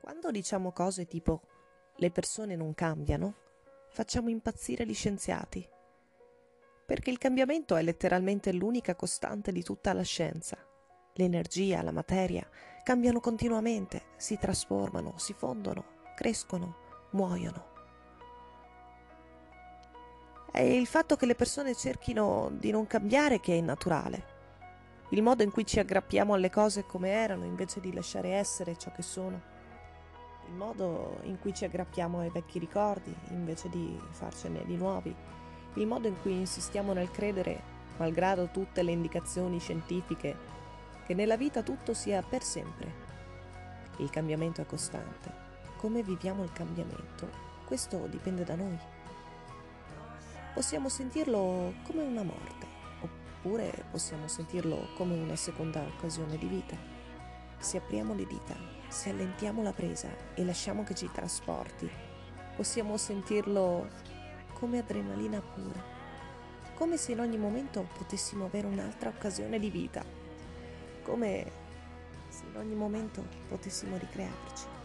Quando diciamo cose tipo le persone non cambiano, facciamo impazzire gli scienziati. Perché il cambiamento è letteralmente l'unica costante di tutta la scienza. L'energia, la materia cambiano continuamente, si trasformano, si fondono, crescono, muoiono. È il fatto che le persone cerchino di non cambiare che è innaturale. Il modo in cui ci aggrappiamo alle cose come erano invece di lasciare essere ciò che sono il modo in cui ci aggrappiamo ai vecchi ricordi invece di farcene di nuovi, il modo in cui insistiamo nel credere, malgrado tutte le indicazioni scientifiche, che nella vita tutto sia per sempre. Il cambiamento è costante. Come viviamo il cambiamento, questo dipende da noi. Possiamo sentirlo come una morte, oppure possiamo sentirlo come una seconda occasione di vita. Se apriamo le dita se allentiamo la presa e lasciamo che ci trasporti, possiamo sentirlo come adrenalina pura, come se in ogni momento potessimo avere un'altra occasione di vita, come se in ogni momento potessimo ricrearci.